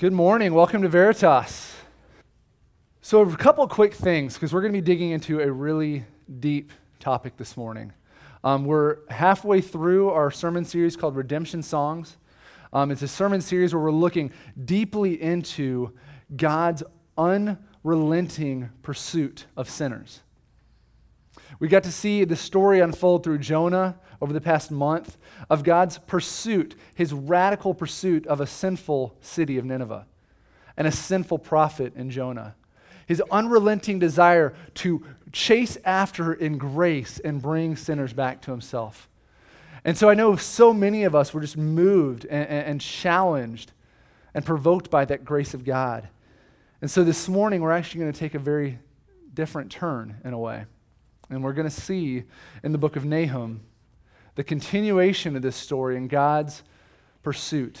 Good morning. Welcome to Veritas. So, a couple quick things because we're going to be digging into a really deep topic this morning. Um, we're halfway through our sermon series called Redemption Songs. Um, it's a sermon series where we're looking deeply into God's unrelenting pursuit of sinners. We got to see the story unfold through Jonah over the past month of God's pursuit, his radical pursuit of a sinful city of Nineveh and a sinful prophet in Jonah. His unrelenting desire to chase after in grace and bring sinners back to himself. And so I know so many of us were just moved and, and, and challenged and provoked by that grace of God. And so this morning, we're actually going to take a very different turn in a way. And we're going to see in the book of Nahum the continuation of this story and God's pursuit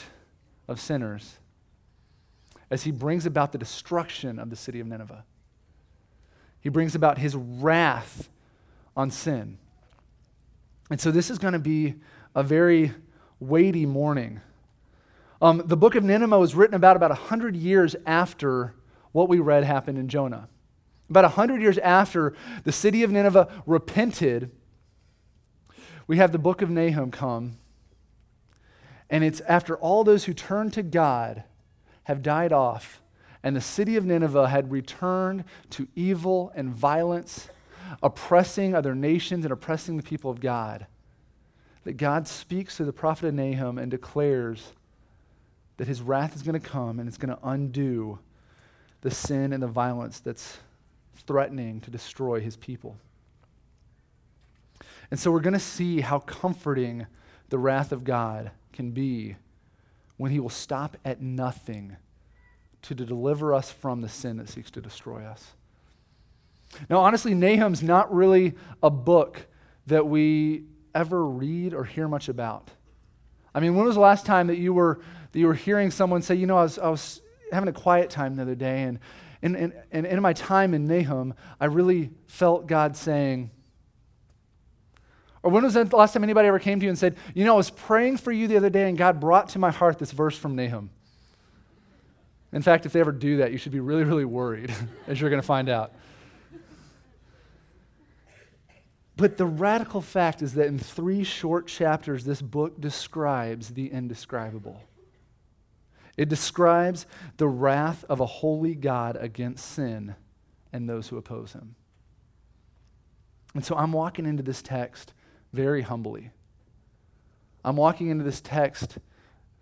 of sinners as he brings about the destruction of the city of Nineveh. He brings about his wrath on sin. And so this is going to be a very weighty morning. Um, the book of Nineveh was written about about 100 years after what we read happened in Jonah. About 100 years after the city of Nineveh repented, we have the book of Nahum come. And it's after all those who turned to God have died off, and the city of Nineveh had returned to evil and violence, oppressing other nations and oppressing the people of God, that God speaks to the prophet of Nahum and declares that his wrath is going to come and it's going to undo the sin and the violence that's threatening to destroy his people. And so we're going to see how comforting the wrath of God can be when he will stop at nothing to deliver us from the sin that seeks to destroy us. Now, honestly, Nahum's not really a book that we ever read or hear much about. I mean, when was the last time that you were, that you were hearing someone say, you know, I was, I was having a quiet time the other day, and, and, and, and in my time in Nahum, I really felt God saying, or when was the last time anybody ever came to you and said, You know, I was praying for you the other day and God brought to my heart this verse from Nahum? In fact, if they ever do that, you should be really, really worried, as you're going to find out. But the radical fact is that in three short chapters, this book describes the indescribable. It describes the wrath of a holy God against sin and those who oppose him. And so I'm walking into this text very humbly. I'm walking into this text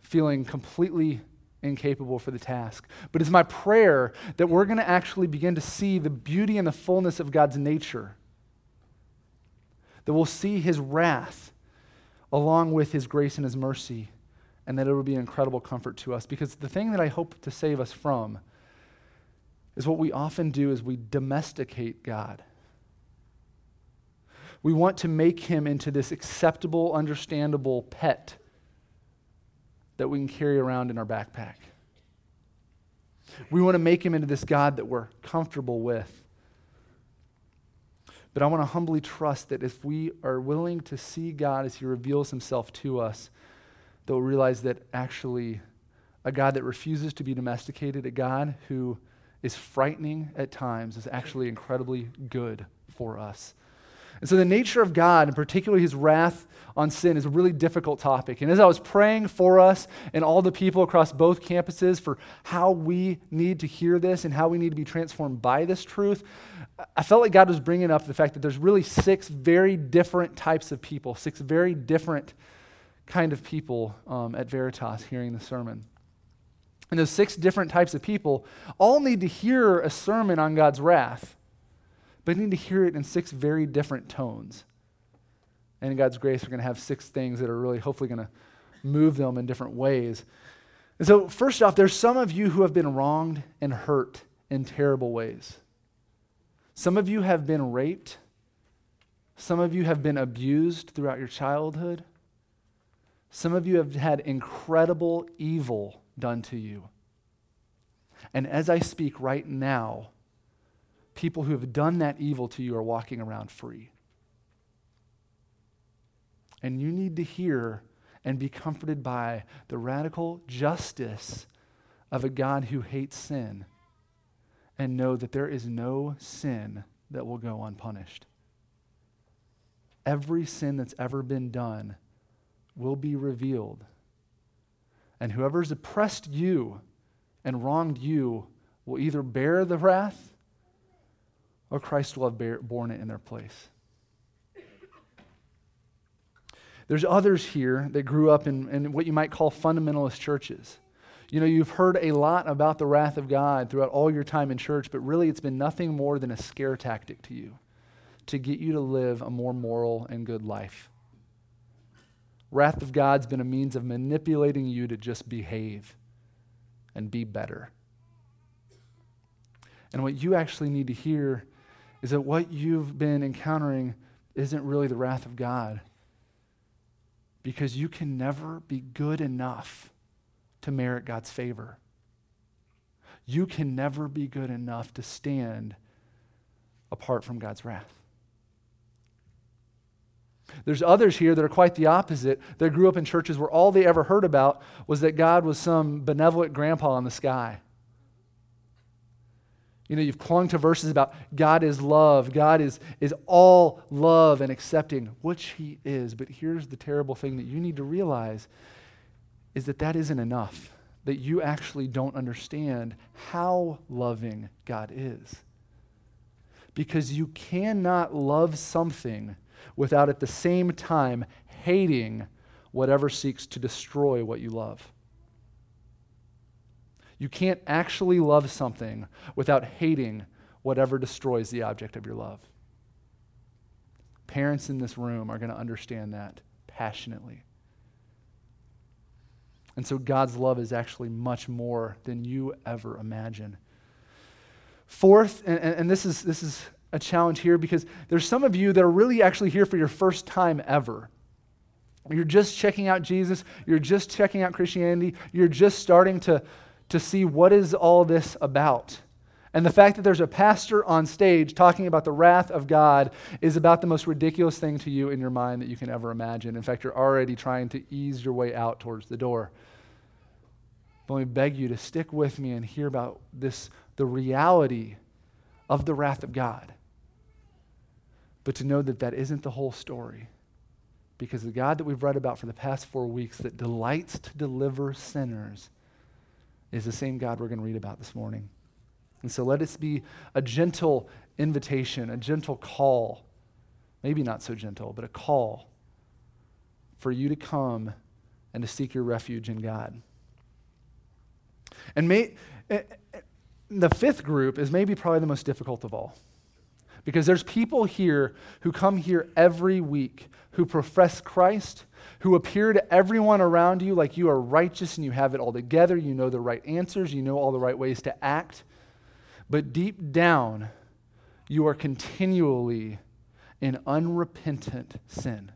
feeling completely incapable for the task. But it's my prayer that we're going to actually begin to see the beauty and the fullness of God's nature. That we'll see his wrath along with his grace and his mercy, and that it will be an incredible comfort to us. Because the thing that I hope to save us from is what we often do is we domesticate God. We want to make him into this acceptable, understandable pet that we can carry around in our backpack. We want to make him into this God that we're comfortable with. But I want to humbly trust that if we are willing to see God as he reveals himself to us, that we'll realize that actually a God that refuses to be domesticated, a God who is frightening at times, is actually incredibly good for us. And so, the nature of God, and particularly his wrath on sin, is a really difficult topic. And as I was praying for us and all the people across both campuses for how we need to hear this and how we need to be transformed by this truth, I felt like God was bringing up the fact that there's really six very different types of people, six very different kind of people um, at Veritas hearing the sermon. And those six different types of people all need to hear a sermon on God's wrath but need to hear it in six very different tones. And in God's grace, we're going to have six things that are really hopefully going to move them in different ways. And so, first off, there's some of you who have been wronged and hurt in terrible ways. Some of you have been raped. Some of you have been abused throughout your childhood. Some of you have had incredible evil done to you. And as I speak right now, people who have done that evil to you are walking around free. And you need to hear and be comforted by the radical justice of a God who hates sin and know that there is no sin that will go unpunished. Every sin that's ever been done will be revealed. And whoever's oppressed you and wronged you will either bear the wrath or Christ will have bear, borne it in their place. There's others here that grew up in, in what you might call fundamentalist churches. You know, you've heard a lot about the wrath of God throughout all your time in church, but really it's been nothing more than a scare tactic to you to get you to live a more moral and good life. Wrath of God's been a means of manipulating you to just behave and be better. And what you actually need to hear is that what you've been encountering isn't really the wrath of God. Because you can never be good enough to merit God's favor. You can never be good enough to stand apart from God's wrath. There's others here that are quite the opposite. They grew up in churches where all they ever heard about was that God was some benevolent grandpa in the sky. You know, you've clung to verses about God is love, God is, is all love and accepting, which He is. But here's the terrible thing that you need to realize is that that isn't enough, that you actually don't understand how loving God is. Because you cannot love something without at the same time hating whatever seeks to destroy what you love. You can't actually love something without hating whatever destroys the object of your love. Parents in this room are going to understand that passionately. And so God's love is actually much more than you ever imagine. Fourth, and, and, this, is, this is a challenge here because there's some of you that are really actually here for your first time ever. You're just checking out Jesus, you're just checking out Christianity, you're just starting to, to see what is all this about. And the fact that there's a pastor on stage talking about the wrath of God is about the most ridiculous thing to you in your mind that you can ever imagine. In fact, you're already trying to ease your way out towards the door. But let me beg you to stick with me and hear about this the reality of the wrath of God but to know that that isn't the whole story. Because the God that we've read about for the past four weeks that delights to deliver sinners is the same God we're going to read about this morning. And so let it be a gentle invitation, a gentle call, maybe not so gentle, but a call for you to come and to seek your refuge in God. And may, eh, eh, the fifth group is maybe probably the most difficult of all. Because there's people here who come here every week who profess Christ, who appear to everyone around you like you are righteous and you have it all together, you know the right answers, you know all the right ways to act. But deep down, you are continually in unrepentant sin.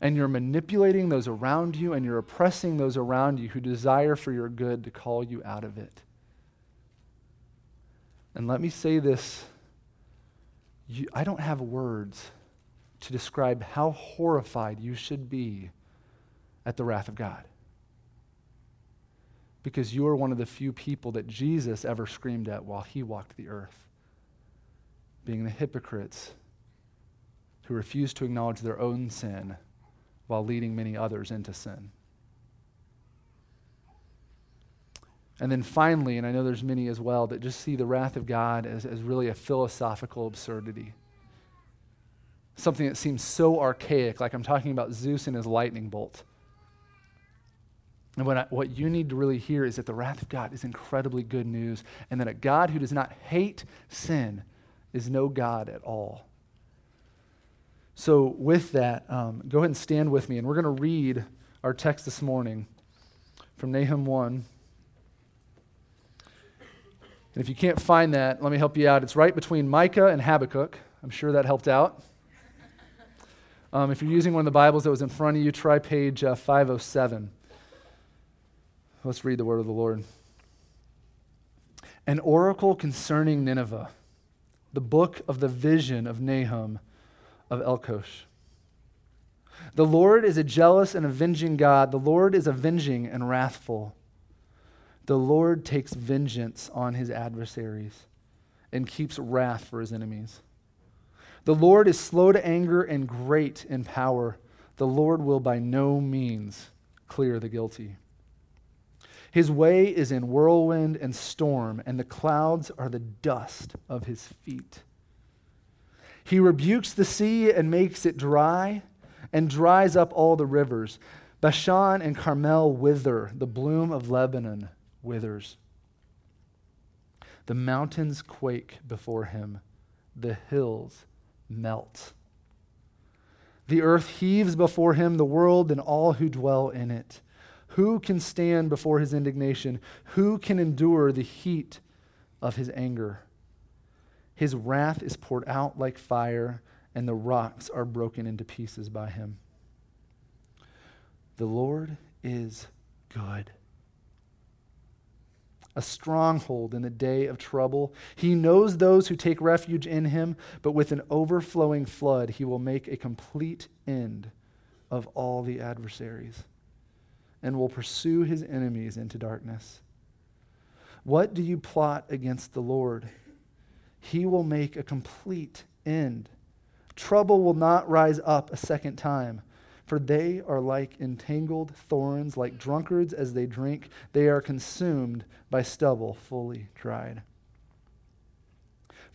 And you're manipulating those around you and you're oppressing those around you who desire for your good to call you out of it. And let me say this you, I don't have words to describe how horrified you should be at the wrath of God. Because you are one of the few people that Jesus ever screamed at while he walked the earth, being the hypocrites who refuse to acknowledge their own sin while leading many others into sin. And then finally, and I know there's many as well, that just see the wrath of God as, as really a philosophical absurdity. Something that seems so archaic, like I'm talking about Zeus and his lightning bolt. And what, I, what you need to really hear is that the wrath of God is incredibly good news, and that a God who does not hate sin is no God at all. So, with that, um, go ahead and stand with me, and we're going to read our text this morning from Nahum 1. And if you can't find that, let me help you out. It's right between Micah and Habakkuk. I'm sure that helped out. Um, if you're using one of the Bibles that was in front of you, try page uh, 507. Let's read the word of the Lord. An oracle concerning Nineveh, the book of the vision of Nahum of Elkosh. The Lord is a jealous and avenging God. The Lord is avenging and wrathful. The Lord takes vengeance on his adversaries and keeps wrath for his enemies. The Lord is slow to anger and great in power. The Lord will by no means clear the guilty. His way is in whirlwind and storm, and the clouds are the dust of his feet. He rebukes the sea and makes it dry, and dries up all the rivers. Bashan and Carmel wither, the bloom of Lebanon withers. The mountains quake before him, the hills melt. The earth heaves before him, the world and all who dwell in it. Who can stand before his indignation? Who can endure the heat of his anger? His wrath is poured out like fire, and the rocks are broken into pieces by him. The Lord is good. A stronghold in the day of trouble. He knows those who take refuge in him, but with an overflowing flood, he will make a complete end of all the adversaries and will pursue his enemies into darkness. What do you plot against the Lord? He will make a complete end. Trouble will not rise up a second time, for they are like entangled thorns, like drunkards as they drink. They are consumed by stubble fully dried.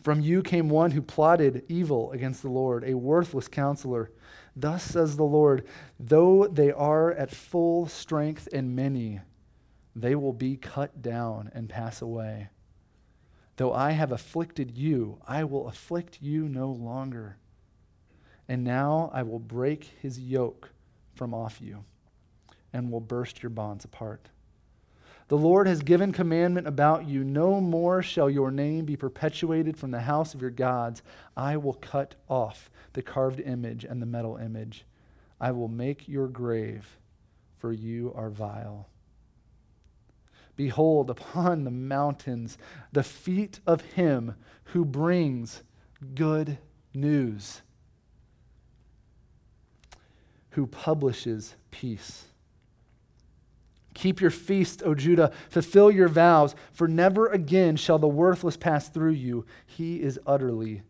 From you came one who plotted evil against the Lord, a worthless counselor. Thus says the Lord, though they are at full strength and many, they will be cut down and pass away. Though I have afflicted you, I will afflict you no longer. And now I will break his yoke from off you and will burst your bonds apart. The Lord has given commandment about you. No more shall your name be perpetuated from the house of your gods. I will cut off the carved image and the metal image. I will make your grave, for you are vile. Behold, upon the mountains, the feet of him who brings good news, who publishes peace Keep your feast, O Judah. Fulfill your vows, for never again shall the worthless pass through you. He is utterly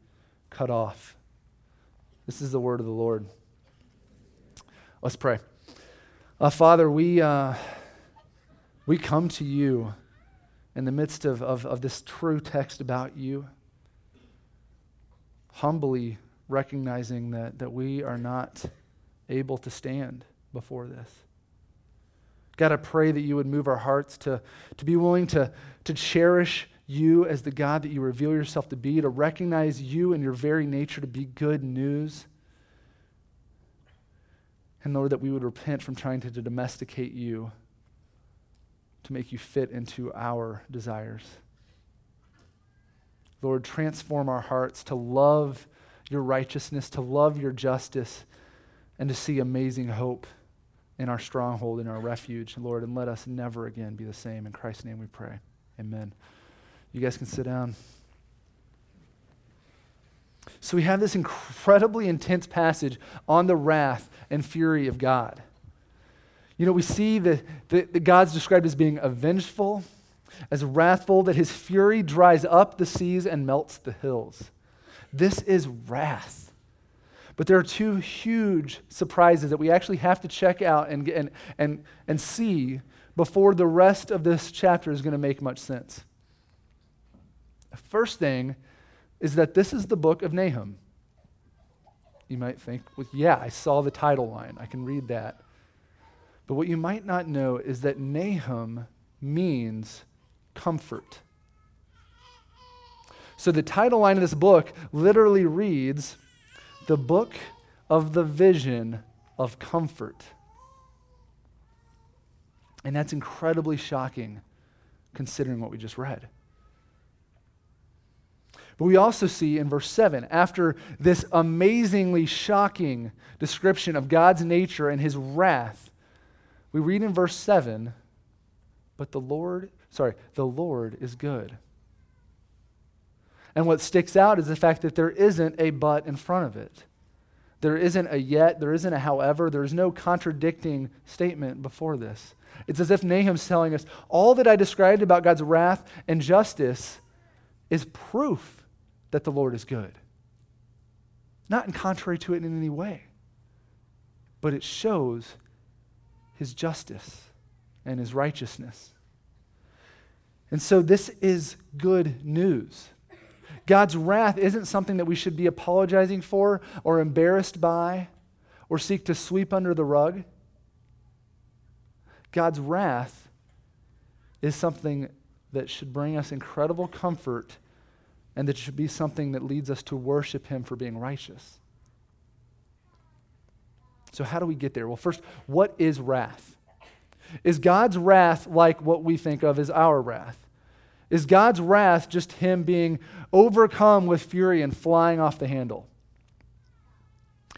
cut off. This is the word of the Lord. Let's pray. Uh, Father, we, uh, we come to you in the midst of, of, of this true text about you, humbly recognizing that, that we are not able to stand before this. God, I pray that you would move our hearts to, to be willing to, to cherish you as the God that you reveal yourself to be, to recognize you and your very nature to be good news. And Lord, that we would repent from trying to, to domesticate you to make you fit into our desires. Lord, transform our hearts to love your righteousness, to love your justice, and to see amazing hope in our stronghold, in our refuge, Lord, and let us never again be the same. In Christ's name we pray. Amen. You guys can sit down. So we have this incredibly intense passage on the wrath and fury of God. You know, we see that the, the God's described as being avengeful, as wrathful, that his fury dries up the seas and melts the hills. This is wrath. But there are two huge surprises that we actually have to check out and, and, and, and see before the rest of this chapter is going to make much sense. First thing is that this is the book of Nahum. You might think, well, yeah, I saw the title line. I can read that. But what you might not know is that Nahum means comfort. So the title line of this book literally reads, the book of the vision of comfort. And that's incredibly shocking considering what we just read. But we also see in verse 7, after this amazingly shocking description of God's nature and his wrath, we read in verse 7, but the Lord, sorry, the Lord is good. And what sticks out is the fact that there isn't a but in front of it. There isn't a yet, there isn't a however, there's no contradicting statement before this. It's as if Nahum's telling us all that I described about God's wrath and justice is proof that the Lord is good. Not in contrary to it in any way, but it shows his justice and his righteousness. And so this is good news. God's wrath isn't something that we should be apologizing for or embarrassed by or seek to sweep under the rug. God's wrath is something that should bring us incredible comfort and that should be something that leads us to worship Him for being righteous. So, how do we get there? Well, first, what is wrath? Is God's wrath like what we think of as our wrath? Is God's wrath just Him being overcome with fury and flying off the handle?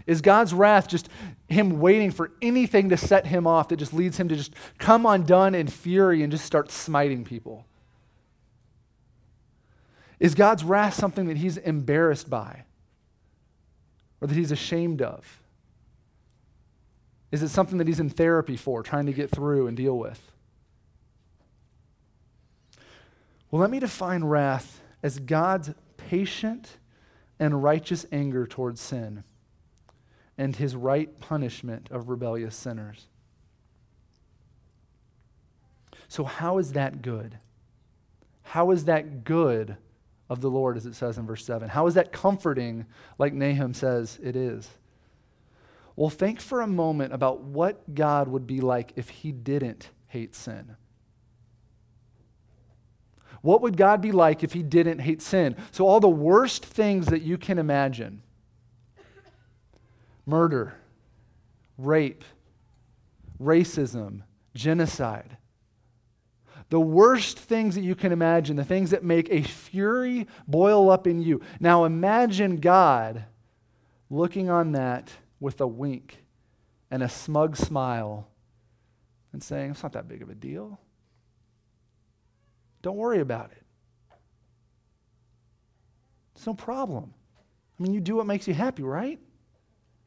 Is God's wrath just Him waiting for anything to set Him off that just leads Him to just come undone in fury and just start smiting people? Is God's wrath something that He's embarrassed by or that He's ashamed of? Is it something that He's in therapy for, trying to get through and deal with? Well, let me define wrath as God's patient and righteous anger towards sin and his right punishment of rebellious sinners. So, how is that good? How is that good of the Lord, as it says in verse 7? How is that comforting, like Nahum says it is? Well, think for a moment about what God would be like if he didn't hate sin. What would God be like if he didn't hate sin? So, all the worst things that you can imagine murder, rape, racism, genocide. The worst things that you can imagine, the things that make a fury boil up in you. Now imagine God looking on that with a wink and a smug smile and saying, It's not that big of a deal. Don't worry about it. It's no problem. I mean, you do what makes you happy, right?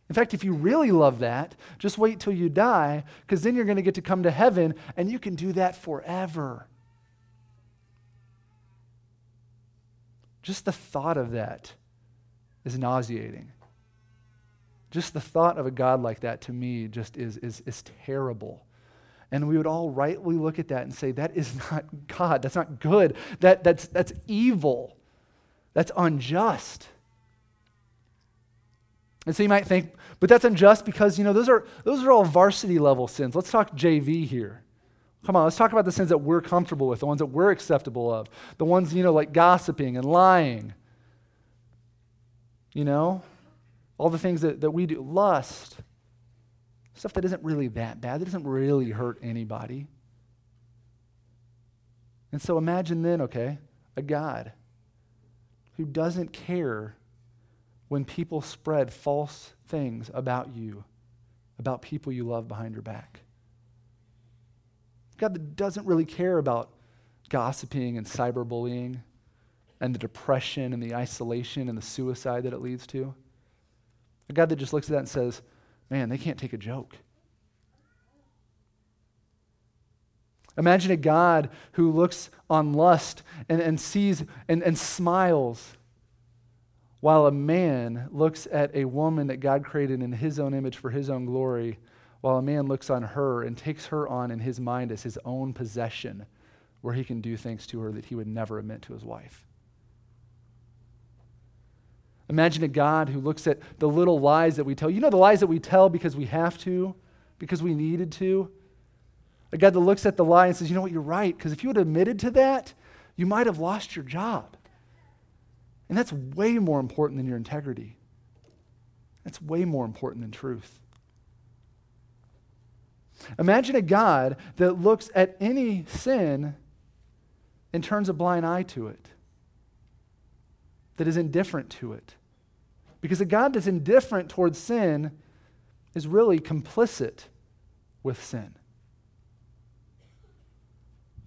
In fact, if you really love that, just wait till you die, because then you're going to get to come to heaven and you can do that forever. Just the thought of that is nauseating. Just the thought of a God like that to me just is, is, is terrible. And we would all rightly look at that and say, that is not God. That's not good. That, that's, that's evil. That's unjust. And so you might think, but that's unjust because, you know, those are, those are all varsity level sins. Let's talk JV here. Come on, let's talk about the sins that we're comfortable with, the ones that we're acceptable of, the ones, you know, like gossiping and lying. You know, all the things that, that we do, lust, Stuff that isn't really that bad, that doesn't really hurt anybody. And so imagine then, okay, a God who doesn't care when people spread false things about you, about people you love behind your back. God that doesn't really care about gossiping and cyberbullying and the depression and the isolation and the suicide that it leads to. A God that just looks at that and says, man, they can't take a joke. Imagine a God who looks on lust and, and sees and, and smiles while a man looks at a woman that God created in his own image for his own glory, while a man looks on her and takes her on in his mind as his own possession, where he can do things to her that he would never admit to his wife. Imagine a God who looks at the little lies that we tell. You know, the lies that we tell because we have to, because we needed to. A God that looks at the lie and says, you know what, you're right, because if you had admitted to that, you might have lost your job. And that's way more important than your integrity. That's way more important than truth. Imagine a God that looks at any sin and turns a blind eye to it that is indifferent to it. Because a God that's indifferent towards sin is really complicit with sin.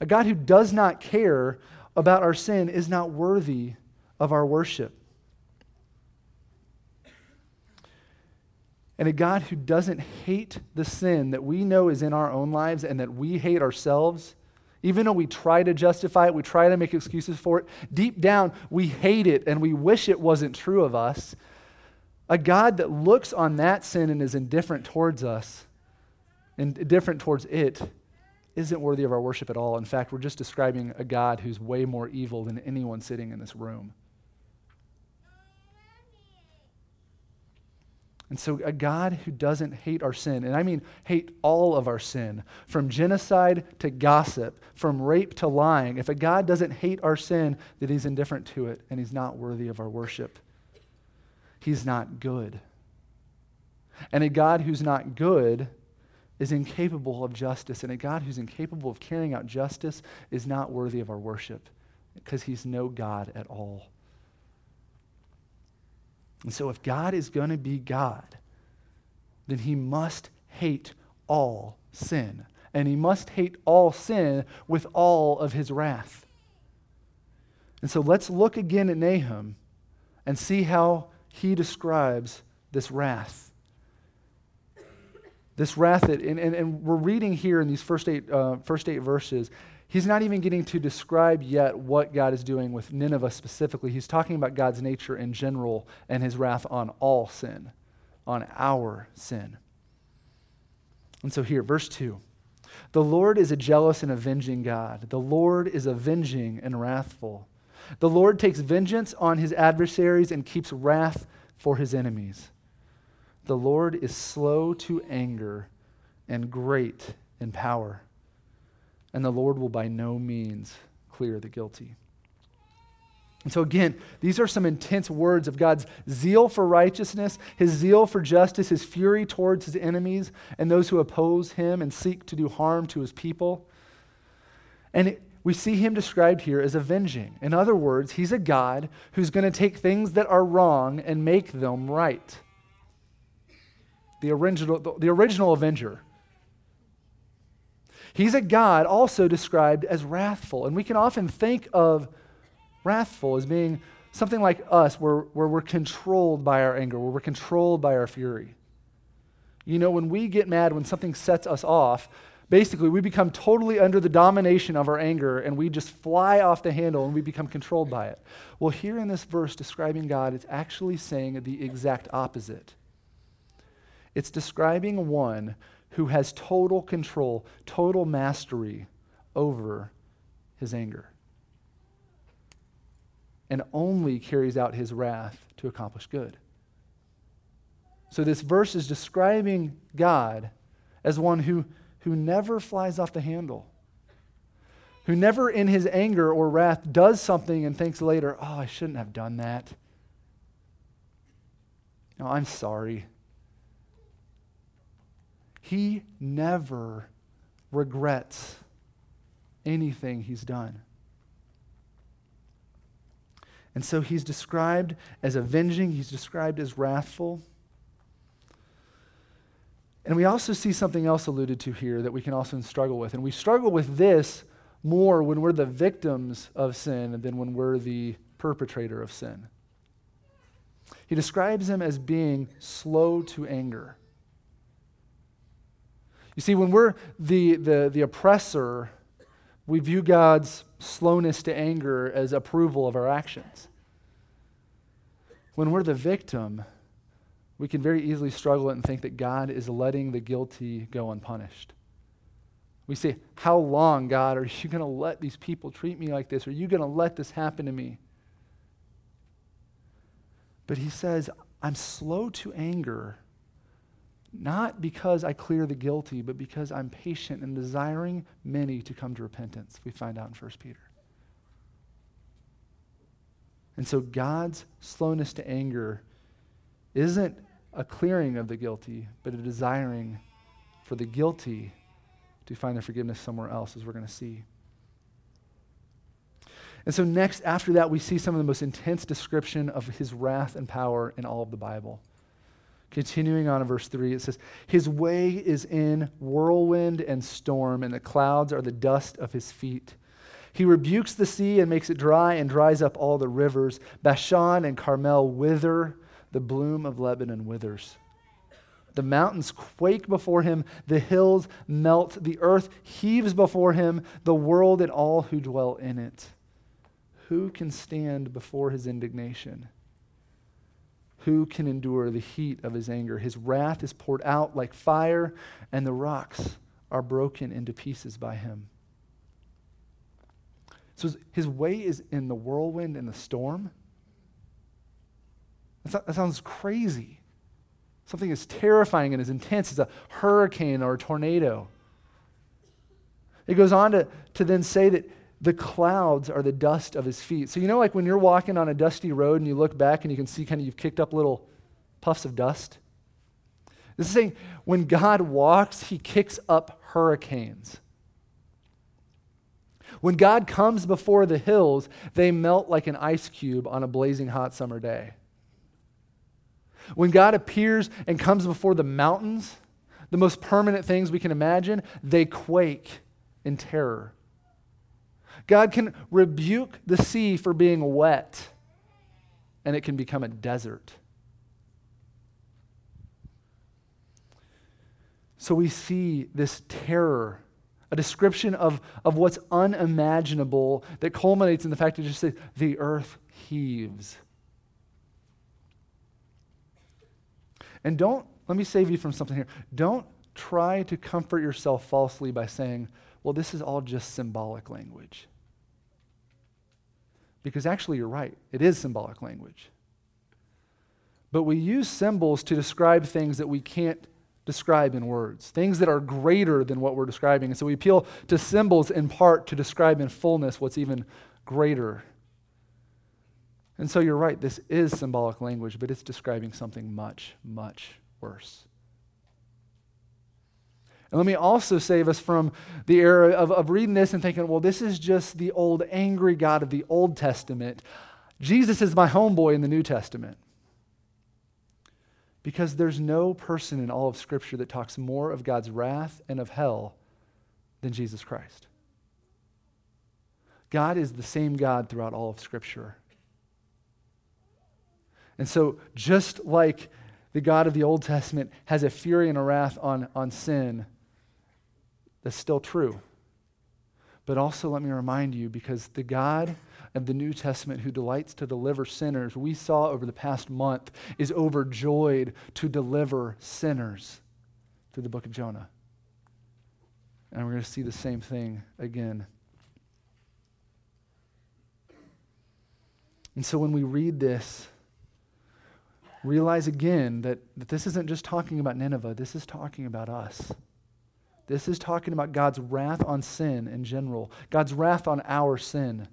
A God who does not care about our sin is not worthy of our worship. And a God who doesn't hate the sin that we know is in our own lives and that we hate ourselves, even though we try to justify it, we try to make excuses for it, deep down we hate it and we wish it wasn't true of us. A God that looks on that sin and is indifferent towards us, indifferent towards it, isn't worthy of our worship at all. In fact, we're just describing a God who's way more evil than anyone sitting in this room. And so, a God who doesn't hate our sin, and I mean hate all of our sin, from genocide to gossip, from rape to lying, if a God doesn't hate our sin, then he's indifferent to it and he's not worthy of our worship. He's not good. And a God who's not good is incapable of justice, and a God who's incapable of carrying out justice is not worthy of our worship because he's no God at all. And so, if God is going to be God, then he must hate all sin. And he must hate all sin with all of his wrath. And so, let's look again at Nahum and see how he describes this wrath. This wrath that, and, and, and we're reading here in these first eight, uh, first eight verses, He's not even getting to describe yet what God is doing with Nineveh specifically. He's talking about God's nature in general and his wrath on all sin, on our sin. And so here, verse 2 The Lord is a jealous and avenging God. The Lord is avenging and wrathful. The Lord takes vengeance on his adversaries and keeps wrath for his enemies. The Lord is slow to anger and great in power and the Lord will by no means clear the guilty. And so, again, these are some intense words of God's zeal for righteousness, his zeal for justice, his fury towards his enemies and those who oppose him and seek to do harm to his people. And it, we see him described here as avenging. In other words, he's a God who's going to take things that are wrong and make them right. The original, the, the original avenger He's a God also described as wrathful. And we can often think of wrathful as being something like us, where, where we're controlled by our anger, where we're controlled by our fury. You know, when we get mad, when something sets us off, basically we become totally under the domination of our anger and we just fly off the handle and we become controlled by it. Well, here in this verse describing God, it's actually saying the exact opposite. It's describing one who has total control, total mastery over his anger, and only carries out his wrath to accomplish good. So, this verse is describing God as one who, who never flies off the handle, who never in his anger or wrath does something and thinks later, oh, I shouldn't have done that. No, I'm sorry. He never regrets anything he's done. And so he's described as avenging, he's described as wrathful. And we also see something else alluded to here that we can also struggle with. And we struggle with this more when we're the victims of sin than when we're the perpetrator of sin. He describes him as being slow to anger. You see, when we're the, the, the oppressor, we view God's slowness to anger as approval of our actions. When we're the victim, we can very easily struggle and think that God is letting the guilty go unpunished. We say, How long, God, are you going to let these people treat me like this? Are you going to let this happen to me? But he says, I'm slow to anger not because I clear the guilty, but because I'm patient and desiring many to come to repentance, we find out in 1 Peter. And so God's slowness to anger isn't a clearing of the guilty, but a desiring for the guilty to find their forgiveness somewhere else, as we're going to see. And so, next, after that, we see some of the most intense description of his wrath and power in all of the Bible. Continuing on in verse 3, it says, His way is in whirlwind and storm, and the clouds are the dust of his feet. He rebukes the sea and makes it dry and dries up all the rivers. Bashan and Carmel wither, the bloom of Lebanon withers. The mountains quake before him, the hills melt, the earth heaves before him, the world and all who dwell in it. Who can stand before his indignation? Who can endure the heat of his anger? His wrath is poured out like fire, and the rocks are broken into pieces by him. So his way is in the whirlwind and the storm. That sounds crazy. Something as terrifying and as intense as a hurricane or a tornado. It goes on to, to then say that the clouds are the dust of his feet. So, you know, like when you're walking on a dusty road and you look back and you can see kind of you've kicked up little puffs of dust? This is saying when God walks, he kicks up hurricanes. When God comes before the hills, they melt like an ice cube on a blazing hot summer day. When God appears and comes before the mountains, the most permanent things we can imagine, they quake in terror. God can rebuke the sea for being wet, and it can become a desert. So we see this terror, a description of, of what's unimaginable that culminates in the fact that just say, the earth heaves. And don't, let me save you from something here. Don't try to comfort yourself falsely by saying, well, this is all just symbolic language. Because actually, you're right, it is symbolic language. But we use symbols to describe things that we can't describe in words, things that are greater than what we're describing. And so we appeal to symbols in part to describe in fullness what's even greater. And so you're right, this is symbolic language, but it's describing something much, much worse. And let me also save us from the error of, of reading this and thinking, well, this is just the old angry God of the Old Testament. Jesus is my homeboy in the New Testament. Because there's no person in all of Scripture that talks more of God's wrath and of hell than Jesus Christ. God is the same God throughout all of Scripture. And so, just like the God of the Old Testament has a fury and a wrath on, on sin, that's still true. But also, let me remind you, because the God of the New Testament who delights to deliver sinners, we saw over the past month, is overjoyed to deliver sinners through the book of Jonah. And we're going to see the same thing again. And so when we read this, realize again that, that this isn't just talking about Nineveh, this is talking about us. This is talking about God's wrath on sin in general, God's wrath on our sin.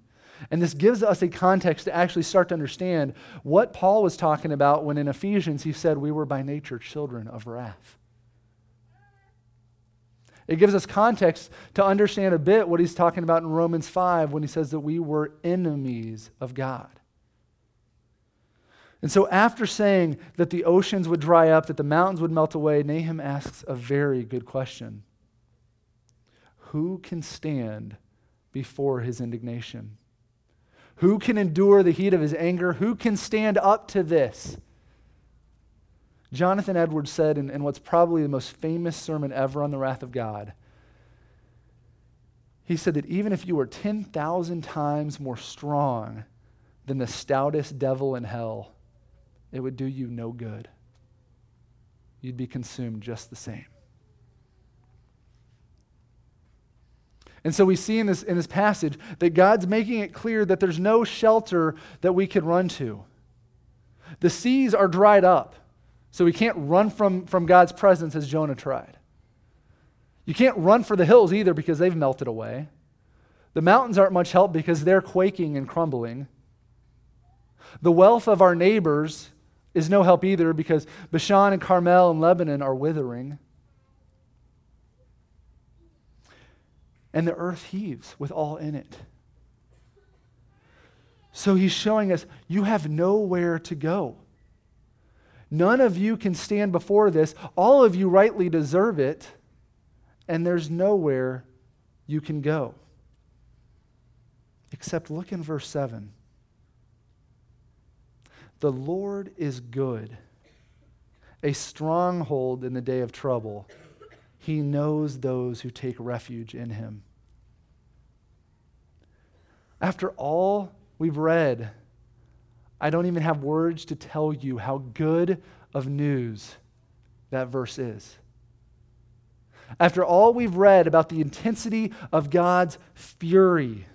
And this gives us a context to actually start to understand what Paul was talking about when in Ephesians he said we were by nature children of wrath. It gives us context to understand a bit what he's talking about in Romans 5 when he says that we were enemies of God. And so, after saying that the oceans would dry up, that the mountains would melt away, Nahum asks a very good question Who can stand before his indignation? Who can endure the heat of his anger? Who can stand up to this? Jonathan Edwards said in, in what's probably the most famous sermon ever on the wrath of God, he said that even if you were 10,000 times more strong than the stoutest devil in hell, it would do you no good. You'd be consumed just the same. And so we see in this, in this passage that God's making it clear that there's no shelter that we could run to. The seas are dried up, so we can't run from, from God's presence as Jonah tried. You can't run for the hills either because they've melted away. The mountains aren't much help because they're quaking and crumbling. The wealth of our neighbors is no help either because Bashan and Carmel and Lebanon are withering. And the earth heaves with all in it. So he's showing us you have nowhere to go. None of you can stand before this. All of you rightly deserve it, and there's nowhere you can go. Except look in verse 7. The Lord is good, a stronghold in the day of trouble. He knows those who take refuge in him. After all we've read, I don't even have words to tell you how good of news that verse is. After all we've read about the intensity of God's fury,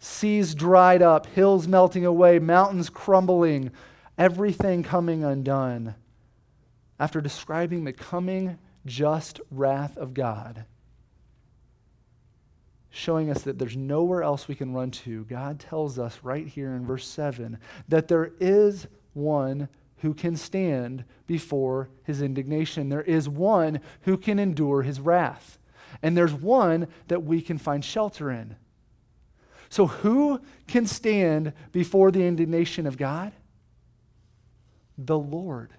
seas dried up, hills melting away, mountains crumbling, everything coming undone, after describing the coming just wrath of God, showing us that there's nowhere else we can run to, God tells us right here in verse 7 that there is one who can stand before his indignation. There is one who can endure his wrath. And there's one that we can find shelter in. So, who can stand before the indignation of God? The Lord.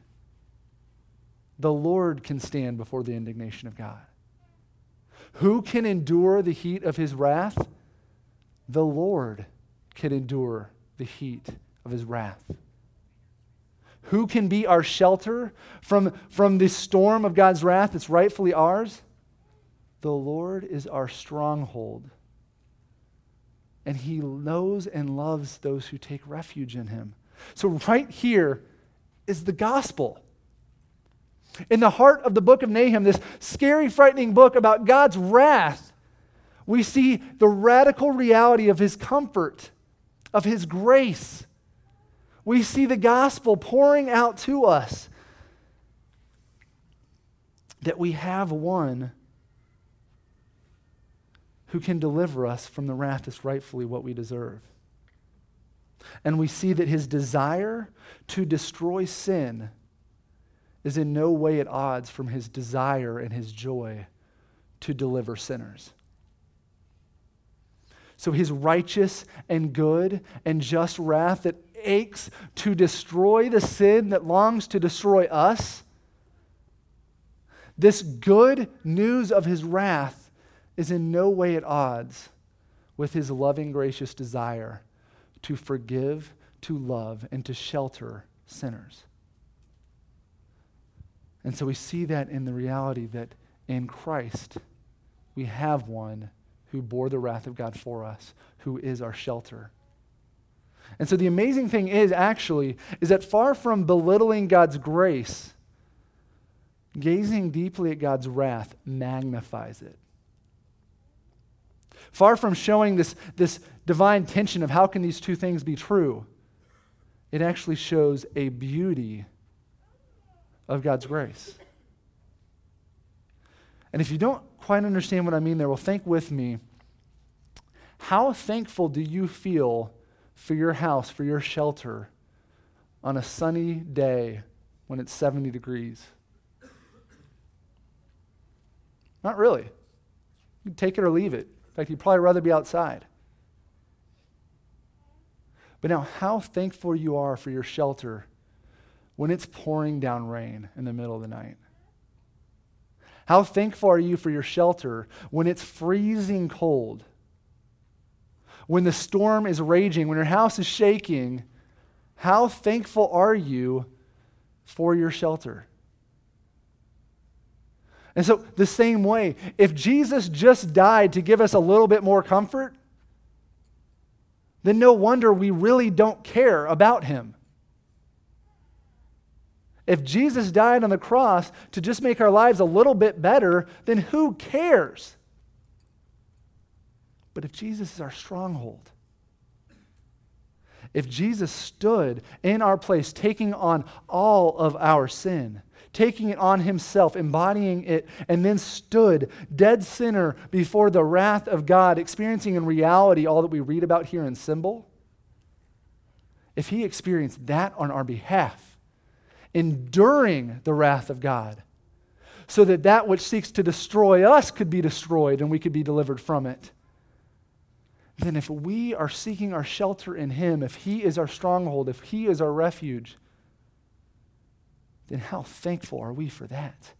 The Lord can stand before the indignation of God. Who can endure the heat of his wrath? The Lord can endure the heat of his wrath. Who can be our shelter from, from the storm of God's wrath that's rightfully ours? The Lord is our stronghold. And he knows and loves those who take refuge in him. So, right here is the gospel. In the heart of the book of Nahum, this scary, frightening book about God's wrath, we see the radical reality of his comfort, of his grace, we see the gospel pouring out to us that we have one who can deliver us from the wrath that's rightfully what we deserve. And we see that his desire to destroy sin is in no way at odds from his desire and his joy to deliver sinners. So his righteous and good and just wrath that aches to destroy the sin that longs to destroy us, this good news of his wrath is in no way at odds with his loving, gracious desire to forgive, to love, and to shelter sinners. And so we see that in the reality that in Christ we have one who bore the wrath of God for us, who is our shelter. And so the amazing thing is actually is that far from belittling God's grace, gazing deeply at God's wrath magnifies it. Far from showing this, this divine tension of how can these two things be true, it actually shows a beauty of God's grace. And if you don't quite understand what I mean there, well, think with me. How thankful do you feel for your house, for your shelter on a sunny day when it's 70 degrees? Not really. You take it or leave it. In fact, you'd probably rather be outside. But now, how thankful you are for your shelter when it's pouring down rain in the middle of the night. How thankful are you for your shelter when it's freezing cold when the storm is raging, when your house is shaking, how thankful are you for your shelter? And so, the same way, if Jesus just died to give us a little bit more comfort, then no wonder we really don't care about him. If Jesus died on the cross to just make our lives a little bit better, then who cares? But if Jesus is our stronghold, if Jesus stood in our place, taking on all of our sin, taking it on himself, embodying it, and then stood dead sinner before the wrath of God, experiencing in reality all that we read about here in symbol, if he experienced that on our behalf, enduring the wrath of God, so that that which seeks to destroy us could be destroyed and we could be delivered from it then if we are seeking our shelter in Him, if He is our stronghold, if He is our refuge, then how thankful are we for that?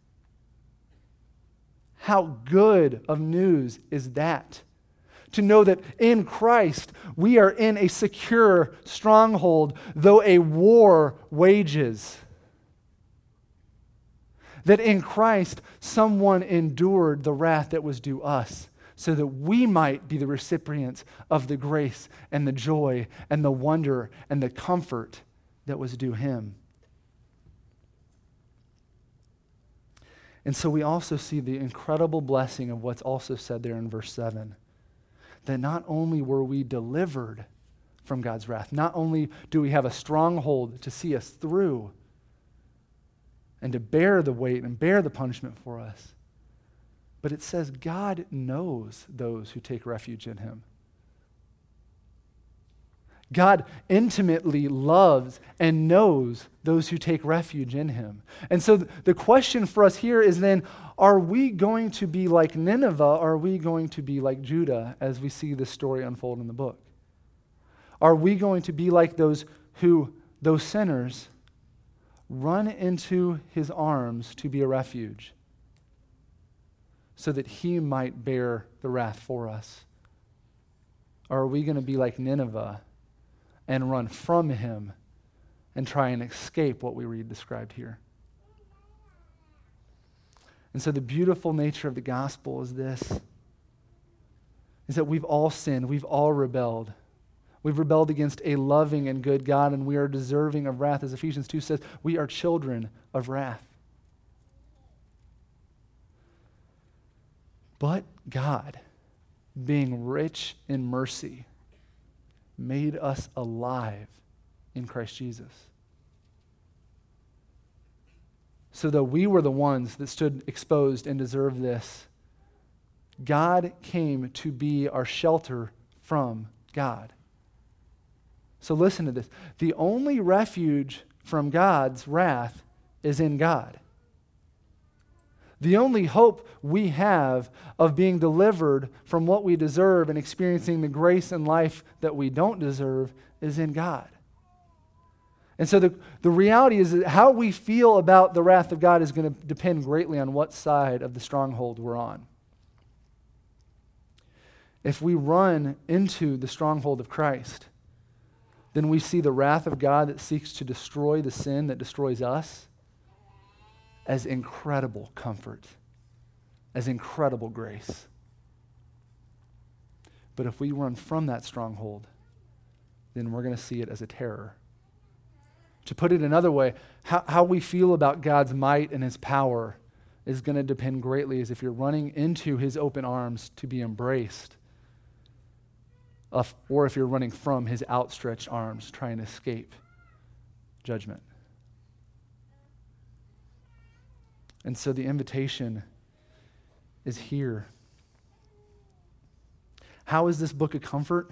How good of news is that? To know that in Christ we are in a secure stronghold, though a war wages. That in Christ someone endured the wrath that was due us so that we might be the recipients of the grace and the joy and the wonder and the comfort that was due him. And so we also see the incredible blessing of what's also said there in verse 7 that not only were we delivered from God's wrath, not only do we have a stronghold to see us through and to bear the weight and bear the punishment for us, but it says God knows those who take refuge in him. God intimately loves and knows those who take refuge in him. And so the question for us here is then are we going to be like Nineveh are we going to be like Judah as we see this story unfold in the book? Are we going to be like those who, those sinners, run into his arms to be a refuge so that he might bear the wrath for us? Or are we going to be like Nineveh and run from him and try and escape what we read described here? And so the beautiful nature of the gospel is this is that we've all sinned, we've all rebelled. We've rebelled against a loving and good God, and we are deserving of wrath. As Ephesians 2 says, we are children of wrath. But God, being rich in mercy, made us alive in Christ Jesus. So, though we were the ones that stood exposed and deserved this, God came to be our shelter from God. So, listen to this. The only refuge from God's wrath is in God. The only hope we have of being delivered from what we deserve and experiencing the grace and life that we don't deserve is in God. And so the, the reality is that how we feel about the wrath of God is going to depend greatly on what side of the stronghold we're on. If we run into the stronghold of Christ, then we see the wrath of God that seeks to destroy the sin that destroys us as incredible comfort, as incredible grace. But if we run from that stronghold, then we're going to see it as a terror. To put it another way, how, how we feel about God's might and his power is going to depend greatly as if you're running into his open arms to be embraced, or if you're running from his outstretched arms trying to escape judgment. And so the invitation is here. How is this book a comfort?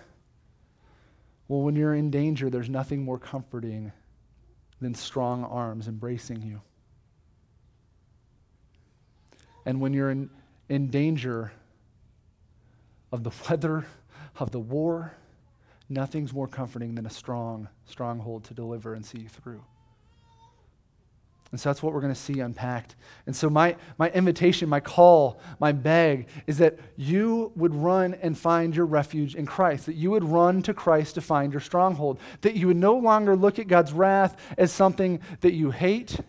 Well, when you're in danger, there's nothing more comforting than strong arms embracing you. And when you're in, in danger of the weather, of the war, nothing's more comforting than a strong stronghold to deliver and see you through. And so that's what we're going to see unpacked. And so, my, my invitation, my call, my beg is that you would run and find your refuge in Christ, that you would run to Christ to find your stronghold, that you would no longer look at God's wrath as something that you hate,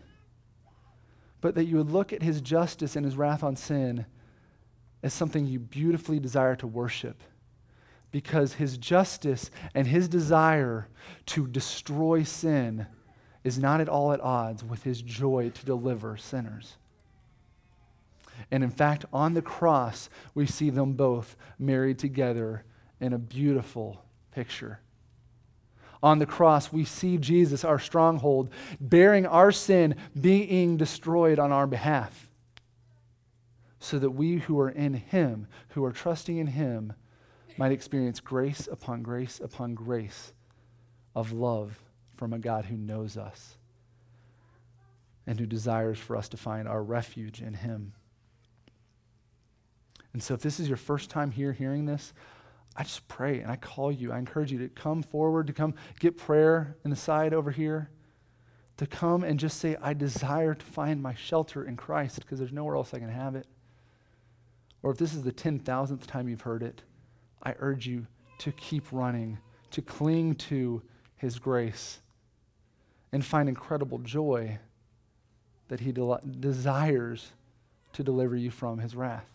but that you would look at his justice and his wrath on sin as something you beautifully desire to worship. Because his justice and his desire to destroy sin is not at all at odds with his joy to deliver sinners. And in fact, on the cross, we see them both married together in a beautiful picture. On the cross, we see Jesus, our stronghold, bearing our sin, being destroyed on our behalf, so that we who are in Him, who are trusting in Him, might experience grace upon grace upon grace of love from a God who knows us and who desires for us to find our refuge in Him. And so, if this is your first time here hearing this, I just pray and I call you. I encourage you to come forward, to come get prayer in the side over here, to come and just say, I desire to find my shelter in Christ because there's nowhere else I can have it. Or if this is the 10,000th time you've heard it, I urge you to keep running, to cling to His grace and find incredible joy that he desires to deliver you from his wrath.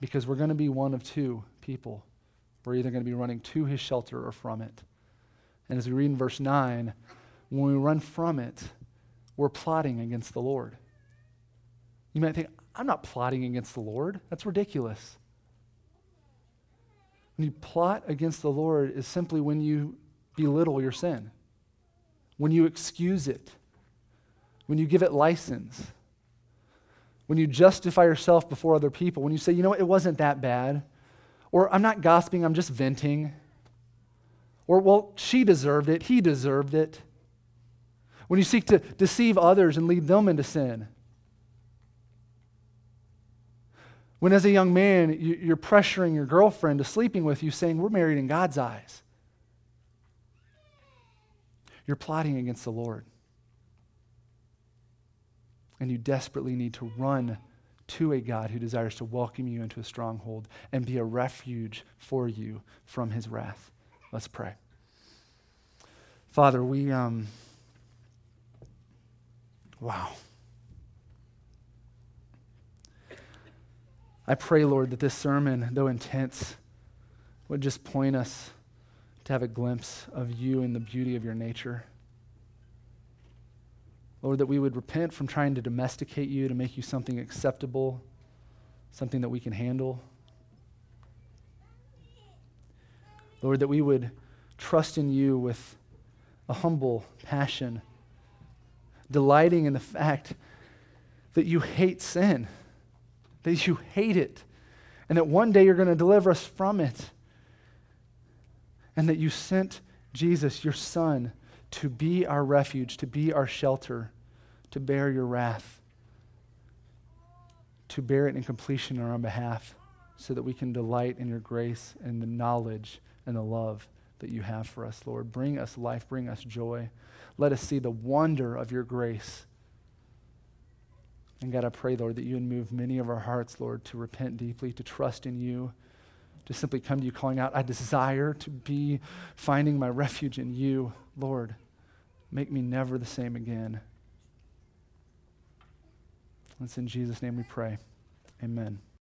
Because we're going to be one of two people. We're either going to be running to his shelter or from it. And as we read in verse 9, when we run from it, we're plotting against the Lord. You might think, I'm not plotting against the Lord. That's ridiculous. When you plot against the Lord is simply when you belittle your sin, when you excuse it, when you give it license, when you justify yourself before other people, when you say, you know what, it wasn't that bad, or I'm not gossiping, I'm just venting, or, well, she deserved it, he deserved it. When you seek to deceive others and lead them into sin. When, as a young man, you're pressuring your girlfriend to sleeping with you, saying, We're married in God's eyes. You're plotting against the Lord. And you desperately need to run to a God who desires to welcome you into a stronghold and be a refuge for you from his wrath. Let's pray. Father, we, um, wow. I pray, Lord, that this sermon, though intense, would just point us to have a glimpse of you and the beauty of your nature. Lord, that we would repent from trying to domesticate you to make you something acceptable, something that we can handle. Lord, that we would trust in you with a humble passion, delighting in the fact that you hate sin that you hate it, and that one day you're going to deliver us from it, and that you sent Jesus, your Son, to be our refuge, to be our shelter, to bear your wrath, to bear it in completion on our behalf, so that we can delight in your grace and the knowledge and the love that you have for us, Lord. Bring us life, bring us joy. Let us see the wonder of your grace and God, I pray, Lord, that you would move many of our hearts, Lord, to repent deeply, to trust in you, to simply come to you calling out, I desire to be finding my refuge in you, Lord. Make me never the same again. It's in Jesus' name we pray. Amen.